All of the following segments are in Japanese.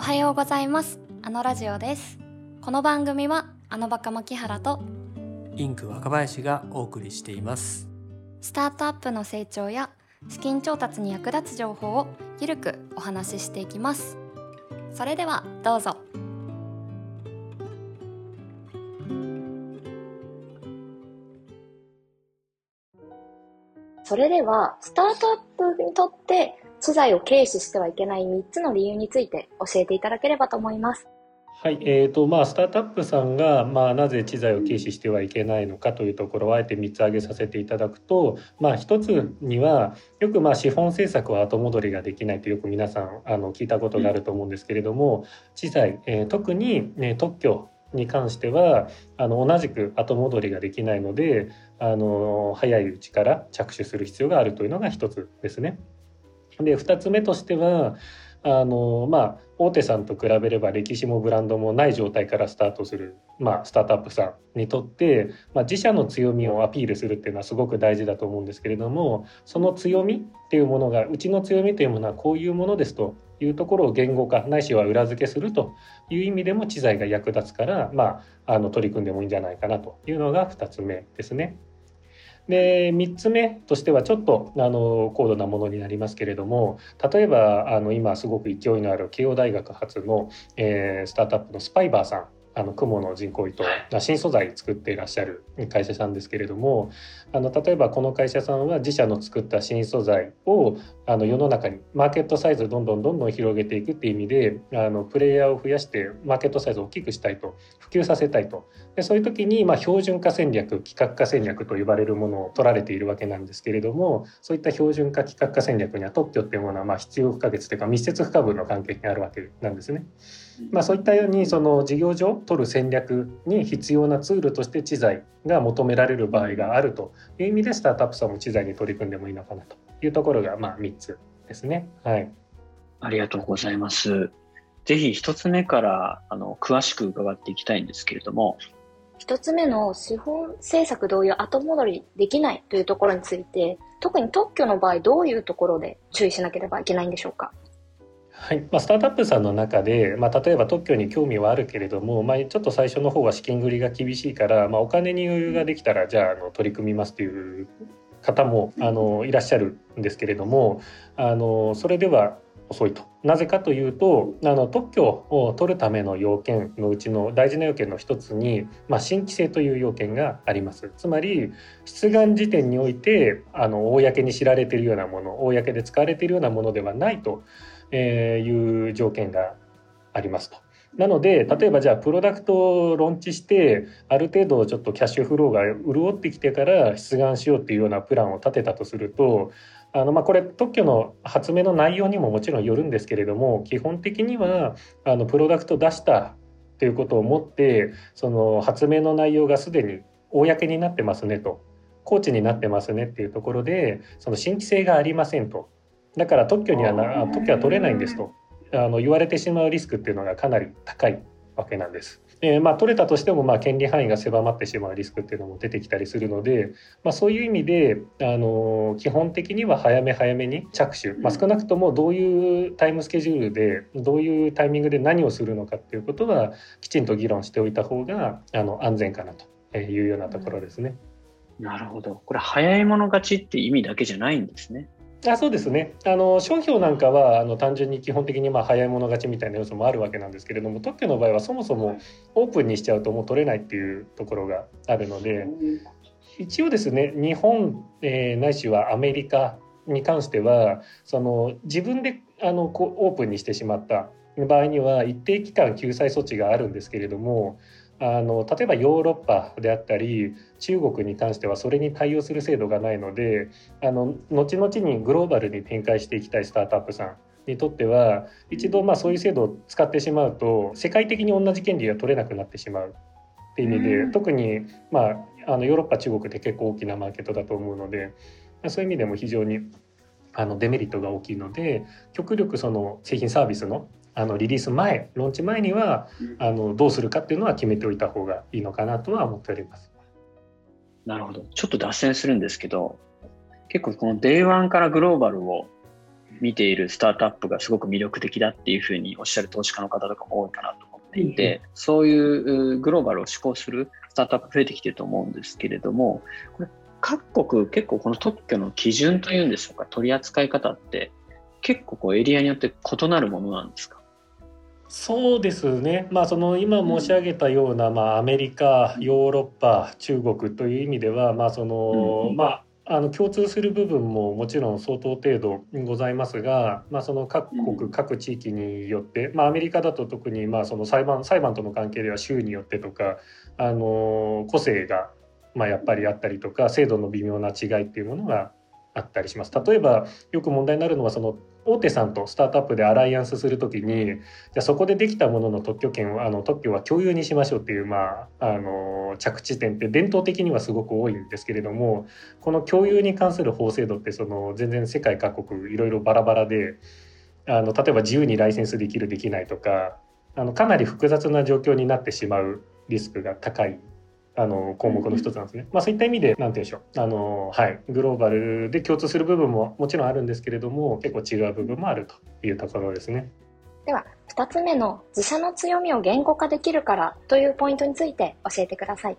おはようございます。あのラジオです。この番組はあのバカ牧原とインク若林がお送りしています。スタートアップの成長や資金調達に役立つ情報をゆるくお話ししていきます。それではどうぞ。それでは、スタートアップにとって知財を軽視してはいけない3つの理由について教えていただければと思います。はい、えーとまあ、スタートアップさんが、まあ、なぜ知財を軽視してはいけないのかというところをあえて3つ挙げさせていただくと、まあ、1つにはよくまあ資本政策は後戻りができないとよく皆さんあの聞いたことがあると思うんですけれども知財、えー、特に、ね、特許に関してはあの同じく後戻りができないのであの早いうちから着手する必要があるというのが1つですね。で2つ目としてはあのまあ大手さんと比べれば歴史もブランドもない状態からスタートする、まあ、スタートアップさんにとって、まあ、自社の強みをアピールするっていうのはすごく大事だと思うんですけれどもその強みっていうものがうちの強みというものはこういうものですというところを言語化ないしは裏付けするという意味でも知財が役立つから、まあ、あの取り組んでもいいんじゃないかなというのが2つ目ですね。で3つ目としてはちょっとあの高度なものになりますけれども例えばあの今すごく勢いのある慶応大学発の、えー、スタートアップのスパイバーさんあの雲の人工糸新素材作っていらっしゃる会社さんですけれどもあの例えばこの会社さんは自社の作った新素材をあの世の中にマーケットサイズをどんどんどんどん広げていくっていう意味であのプレイヤーを増やしてマーケットサイズを大きくしたいと普及させたいとでそういう時にまあ標準化戦略企画化戦略と呼ばれるものを取られているわけなんですけれどもそういった標準化企画化戦略には特許っていうものはまあ必要不可欠というか密接不可分の関係にあるわけなんですね。まあ、そういったようにその事業上取る戦略に必要なツールとして知財が求められる場合があるという意味でスタートアップさんも知財に取り組んでもいいのかなというところがまあ3つですね。はい、ありがとうございます。ぜひ1つ目からあの詳しく伺っていきたいんですけれども1つ目の資本政策同様後戻りできないというところについて特に特許の場合どういうところで注意しなければいけないんでしょうか？はいまあ、スタートアップさんの中で、まあ、例えば特許に興味はあるけれども、まあ、ちょっと最初の方は資金繰りが厳しいから、まあ、お金に余裕ができたらじゃああの取り組みますという方もあのいらっしゃるんですけれどもあのそれでは遅いと。なぜかというとあの特許を取るための要件のうちの大事な要件の一つに、まあ、新規性という要件がありますつまり出願時点においてあの公に知られているようなもの公で使われているようなものではないとえいう条件がありますと。なので例えばじゃあプロダクトをローンチしてある程度ちょっとキャッシュフローが潤ってきてから出願しようっていうようなプランを立てたとするとあのまあこれ特許の発明の内容にももちろんよるんですけれども基本的にはあのプロダクト出したということをもってその発明の内容がすでに公になってますねと。コーチになってますねっていうところでその新規性がありませんと。だから特許にはな特許は取れないんですと。あの言われてしまうリスクっていうのがかなり高いわけなんです。えー、まあ、取れたとしてもまあ権利範囲が狭まってしまうリスクっていうのも出てきたりするので、まあ、そういう意味で、あの基本的には早め早めに着手、まあ、少なくともどういうタイムスケジュールでどういうタイミングで何をするのかっていうことはきちんと議論しておいた方があの安全かなというようなところですね。なるほど。これ早い者勝ちって意味だけじゃないんですね。あそうですね。あの商標なんかはあの単純に基本的にまあ早い者勝ちみたいな要素もあるわけなんですけれども特許の場合はそもそもオープンにしちゃうともう取れないっていうところがあるので一応ですね日本、えー、ないしはアメリカに関してはその自分であのこうオープンにしてしまった場合には一定期間救済措置があるんですけれどもあの例えばヨーロッパであったり中国に関してはそれに対応する制度がないのであの後々にグローバルに展開していきたいスタートアップさんにとっては一度まあそういう制度を使ってしまうと世界的に同じ権利が取れなくなってしまうっていう意味で、特にまああのヨーロッパ中国って結構大きなマーケットだと思うのでそういう意味でも非常にあのデメリットが大きいので極力その製品サービスのあのリリース前ローンチ前にはあのどうするかっていうのは決めておいた方がいいのかなとは思っております。なるほど。ちょっと脱線するんですけど結構この Day1 からグローバルを見ているスタートアップがすごく魅力的だっていうふうにおっしゃる投資家の方とかも多いかなと思っていて、そういうグローバルを志向するスタートアップ増えてきてると思うんですけれども、これ各国結構この特許の基準というんでしょうか、取り扱い方って結構こうエリアによって異なるものなんですか？そうですね、まあ、その今申し上げたような、まあ、アメリカヨーロッパ中国という意味では、まあそのまあ、あの共通する部分ももちろん相当程度ございますが、まあ、その各国各地域によって、まあ、アメリカだと特にまあその裁判裁判との関係では州によってとかあの個性がまあやっぱりあったりとか制度の微妙な違いっていうものがあったりします。例えばよく問題になるのはその大手さんとスタートアップでアライアンスする時にじゃそこでできたものの特許権をあの特許は共有にしましょうっていう、まあ、あの着地点って伝統的にはすごく多いんですけれどもこの共有に関する法制度ってその全然世界各国いろいろバラバラであの例えば自由にライセンスできるできないとかあのかなり複雑な状況になってしまうリスクが高いあの項目の一つなんですね。まあ、そういった意味で何て言うんでしょうあの、はい、グローバルで共通する部分ももちろんあるんですけれども結構違う部分もあるというところですね。では2つ目の自社の強みを言語化できるからというポイントについて教えてください。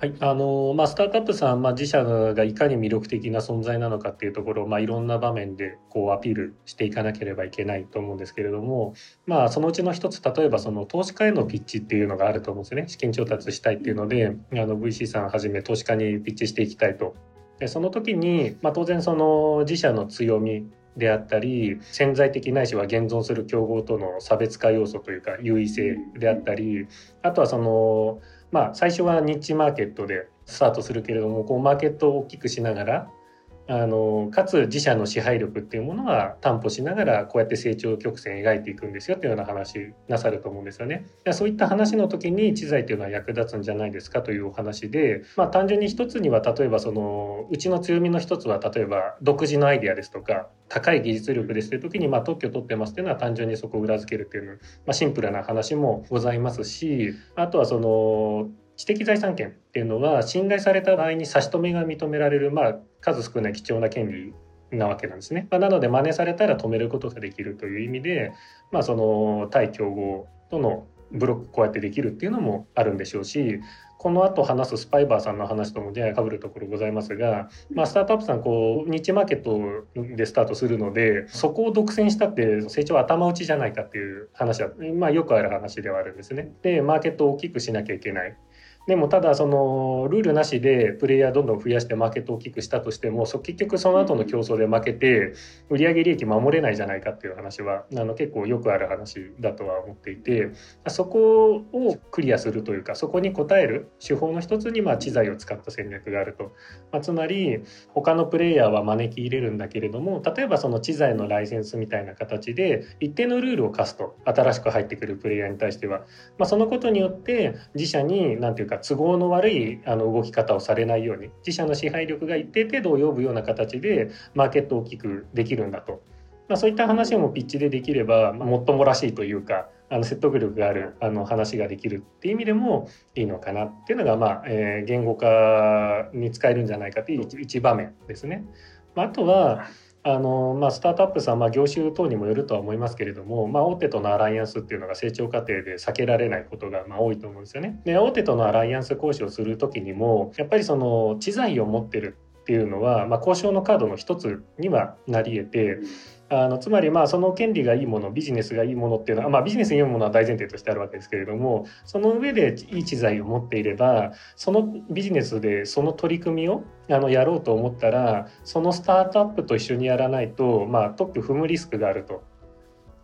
はいあのまあ、スタートアップさん、まあ、自社がいかに魅力的な存在なのかっていうところを、まあ、いろんな場面でこうアピールしていかなければいけないと思うんですけれども、まあ、そのうちの一つ例えばその投資家へのピッチっていうのがあると思うんですよね資金調達したいっていうのであの VC さんはじめ投資家にピッチしていきたいと。でその時に、まあ、当然その自社の強みであったり潜在的ないしは現存する競合との差別化要素というか優位性であったりあとはそのまあ、最初はニッチマーケットでスタートするけれどもこうマーケットを大きくしながらあのかつ自社の支配力っていうものは担保しながらこうやって成長曲線描いていくんですよっていうような話なさると思うんですよね。そういった話の時に知財っていうのは役立つんじゃないですかというお話で、まあ、単純に一つには例えばそのうちの強みの一つは例えば独自のアイデアですとか高い技術力ですという時にまあ特許取ってますっていうのは単純にそこを裏付けるっていうの、まあ、シンプルな話もございますしあとはその知的財産権っていうのは侵害された場合に差し止めが認められる、まあ、数少ない貴重な権利なわけなんですね。まあ、なので真似されたら止めることができるという意味で、まあ、その対競合とのブロックこうやってできるっていうのもあるんでしょうしこの後話すスパイバーさんの話ともややかぶるところございますが、まあ、スタートアップさんこうニッチマーケットでスタートするのでそこを独占したって成長は頭打ちじゃないかっていう話は、まあ、よくある話ではあるんですね。でマーケットを大きくしなきゃいけないでもただそのルールなしでプレイヤーどんどん増やしてマーケットを大きくしたとしてもそ結局その後の競争で負けて売上利益守れないじゃないかっていう話はあの結構よくある話だとは思っていてそこをクリアするというかそこに応える手法の一つにまあ知財を使った戦略があると、まあ、つまり他のプレイヤーは招き入れるんだけれども例えばその知財のライセンスみたいな形で一定のルールを課すと新しく入ってくるプレイヤーに対しては、まあ、そのことによって自社に何ていうか都合の悪いあの動き方をされないように自社の支配力が一定程度及ぶような形でマーケットを大きくできるんだと、まあ、そういった話もピッチでできれば、まあ、もっともらしいというかあの説得力があるあの話ができるっていう意味でもいいのかなっていうのが、まあえー、言語化に使えるんじゃないかという一場面ですね。まあ、あとはあのまあ、スタートアップさん、まあ、業種等にもよるとは思いますけれども、まあ、大手とのアライアンスっていうのが成長過程で避けられないことがまあ多いと思うんですよね。で大手とのアライアンス交渉をする時にもやっぱりその知財を持ってるっていうのは、まあ、交渉のカードの一つにはなり得てあのつまりまあその権利がいいものビジネスがいいものっていうのは、まあ、ビジネスにいいものは大前提としてあるわけですけれどもその上でいい知財を持っていればそのビジネスでその取り組みをあのやろうと思ったらそのスタートアップと一緒にやらないと、まあ、特許踏むリスクがあると。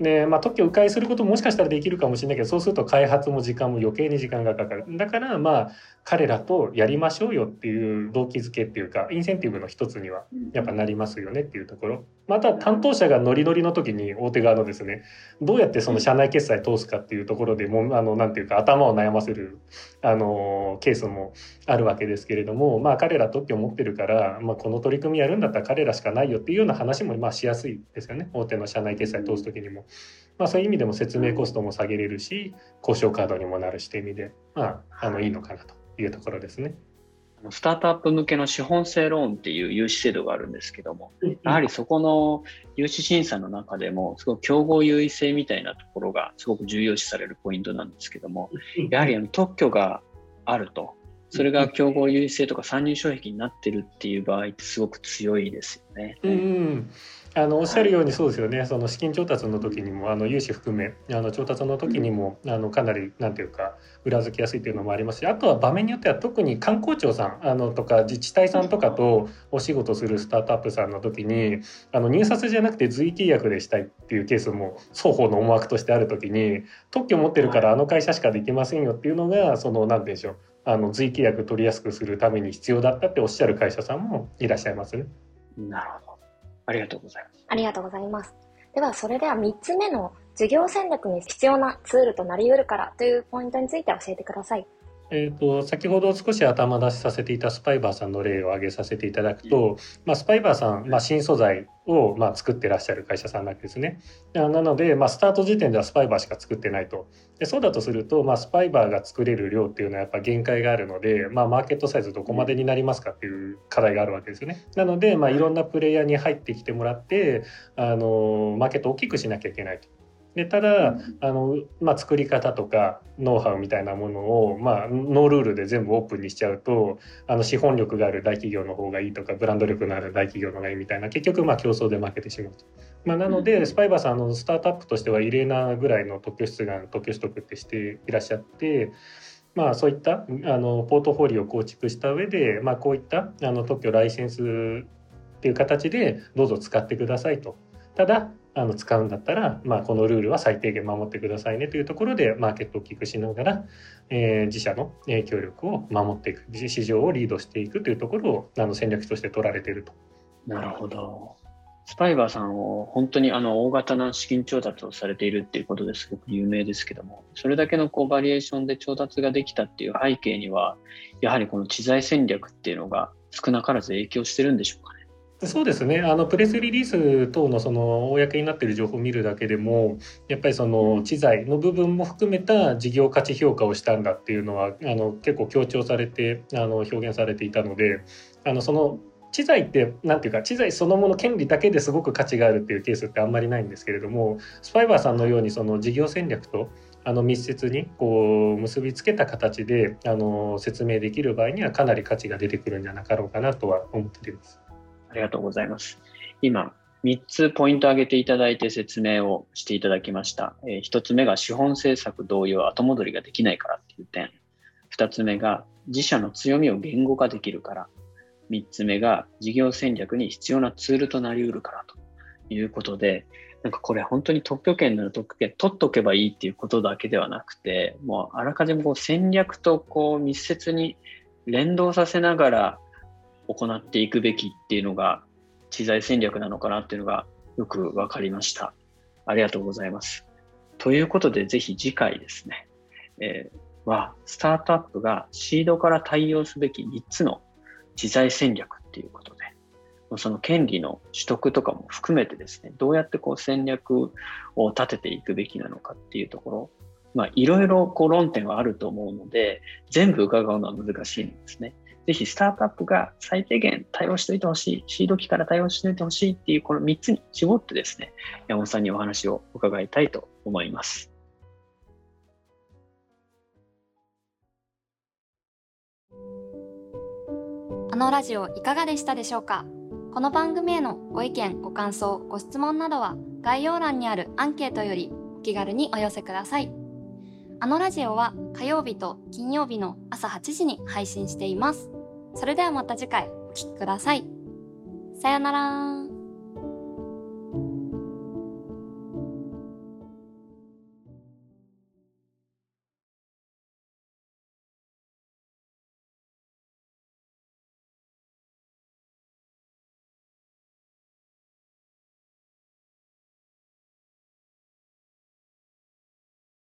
で、まあ、特許を迂回することももしかしたらできるかもしれないけどそうすると開発も時間も余計に時間がかかるだからまあ彼らとやりましょうよっていう動機づけっていうかインセンティブの一つにはやっぱなりますよねっていうところまた担当者がノリノリの時に大手側のですねどうやってその社内決済通すかっていうところでもあのなんていうか頭を悩ませるあのケースもあるわけですけれどもまあ彼ら特許を持ってるから、まあ、この取り組みやるんだったら彼らしかないよっていうような話もまあしやすいですよね大手の社内決済通す時にも。まあ、そういう意味でも説明コストも下げれるし交渉カードにもなるしという意味でまああのいいのかなと。いうところですね。スタートアップ向けの資本性ローンっていう融資制度があるんですけども、やはりそこの融資審査の中でも、すごく競合優位性みたいなところがすごく重要視されるポイントなんですけども、やはりあの特許があると、それが競合優位性とか参入障壁になってるっていう場合ってすごく強いですよね。うん、うん。あのおっしゃるようにそうですよね、その資金調達の時にもあの融資含めあの調達の時にもあのかなりなんていうか裏付けやすいというのもありますしあとは場面によっては特に観光庁さんあのとか自治体さんとかとお仕事するスタートアップさんの時にあの入札じゃなくて随意契約でしたいっていうケースも双方の思惑としてある時に特許持ってるからあの会社しかできませんよっていうのがその何て言うんでしょうあの随意契約取りやすくするために必要だったっておっしゃる会社さんもいらっしゃいますね。なるほど。ありがとうございます。ありがとうございます。では、それでは3つ目の事業戦略に必要なツールとなり得るからというポイントについて教えてください。えーと、先ほど少し頭出しさせていたスパイバーさんの例を挙げさせていただくと、まあ、スパイバーさん、まあ、新素材をまあ作ってらっしゃる会社さんなわけですね。なので、まあ、スタート時点ではスパイバーしか作ってないと。でそうだとすると、まあ、スパイバーが作れる量っていうのはやっぱ限界があるので、まあ、マーケットサイズどこまでになりますかっていう課題があるわけですよね。なので、まあ、いろんなプレイヤーに入ってきてもらってあのマーケットを大きくしなきゃいけないと。でただあの、まあ、作り方とかノウハウみたいなものを、まあ、ノールールで全部オープンにしちゃうとあの資本力がある大企業の方がいいとかブランド力のある大企業の方がいいみたいな結局まあ競争で負けてしまうと。まあ、なのでスパイバーさんのスタートアップとしては異例なぐらいの特許出願特許取得ってしていらっしゃって。まあ、そういったあのポートフォリオを構築した上で、まあ、こういったあの特許ライセンスっていう形でどうぞ使ってくださいと。ただあの使うんだったら、まあ、このルールは最低限守ってくださいねというところでマーケットを大きくしながら、えー、自社の影響力を守っていく市場をリードしていくというところをあの戦略として取られていると。なるほど。スパイバーさんを本当にあの大型な資金調達をされているっていうことですごく有名ですけども、それだけのこうバリエーションで調達ができたっていう背景には、やはりこの知財戦略っていうのが少なからず影響してるんでしょうか？そうですねあのプレスリリース等のその公になっている情報を見るだけでもやっぱりその知財の部分も含めた事業価値評価をしたんだっていうのはあの結構強調されてあの表現されていたのであのその知財って何ていうか知財そのもの権利だけですごく価値があるっていうケースってあんまりないんですけれどもスパイバーさんのようにその事業戦略とあの密接にこう結びつけた形であの説明できる場合にはかなり価値が出てくるんじゃなかろうかなとは思っています。ありがとうございます。今、3つポイント挙げていただいて説明をしていただきました。えー、1つ目が資本政策同様後戻りができないからっていう点。2つ目が自社の強みを言語化できるから。3つ目が事業戦略に必要なツールとなりうるからということで、なんかこれ本当に特許権なら特許権取っとけばいいっていうことだけではなくて、もうあらかじめこう戦略とこう密接に連動させながら行っていくべきっていうのが知財戦略なのかなっていうのがよく分かりました。ありがとうございます。ということで、ぜひ次回ですね、えー、は、スタートアップがシードから対応すべき3つの知財戦略っていうことで、その権利の取得とかも含めてですね、どうやってこう戦略を立てていくべきなのかっていうところ、まあ、いろいろこう論点はあると思うので、全部伺うのは難しいんですね。ぜひスタートアップが最低限対応しておいてほしい、シード機から対応しておいてほしいっていうこの3つに絞ってですね、山本さんにお話を伺いたいと思います。あのラジオいかがでしたでしょうか？この番組へのご意見、ご感想、ご質問などは概要欄にあるアンケートよりお気軽にお寄せください。あのラジオは火曜日と金曜日の朝8時に配信しています。それではまた次回お聴きください。さよなら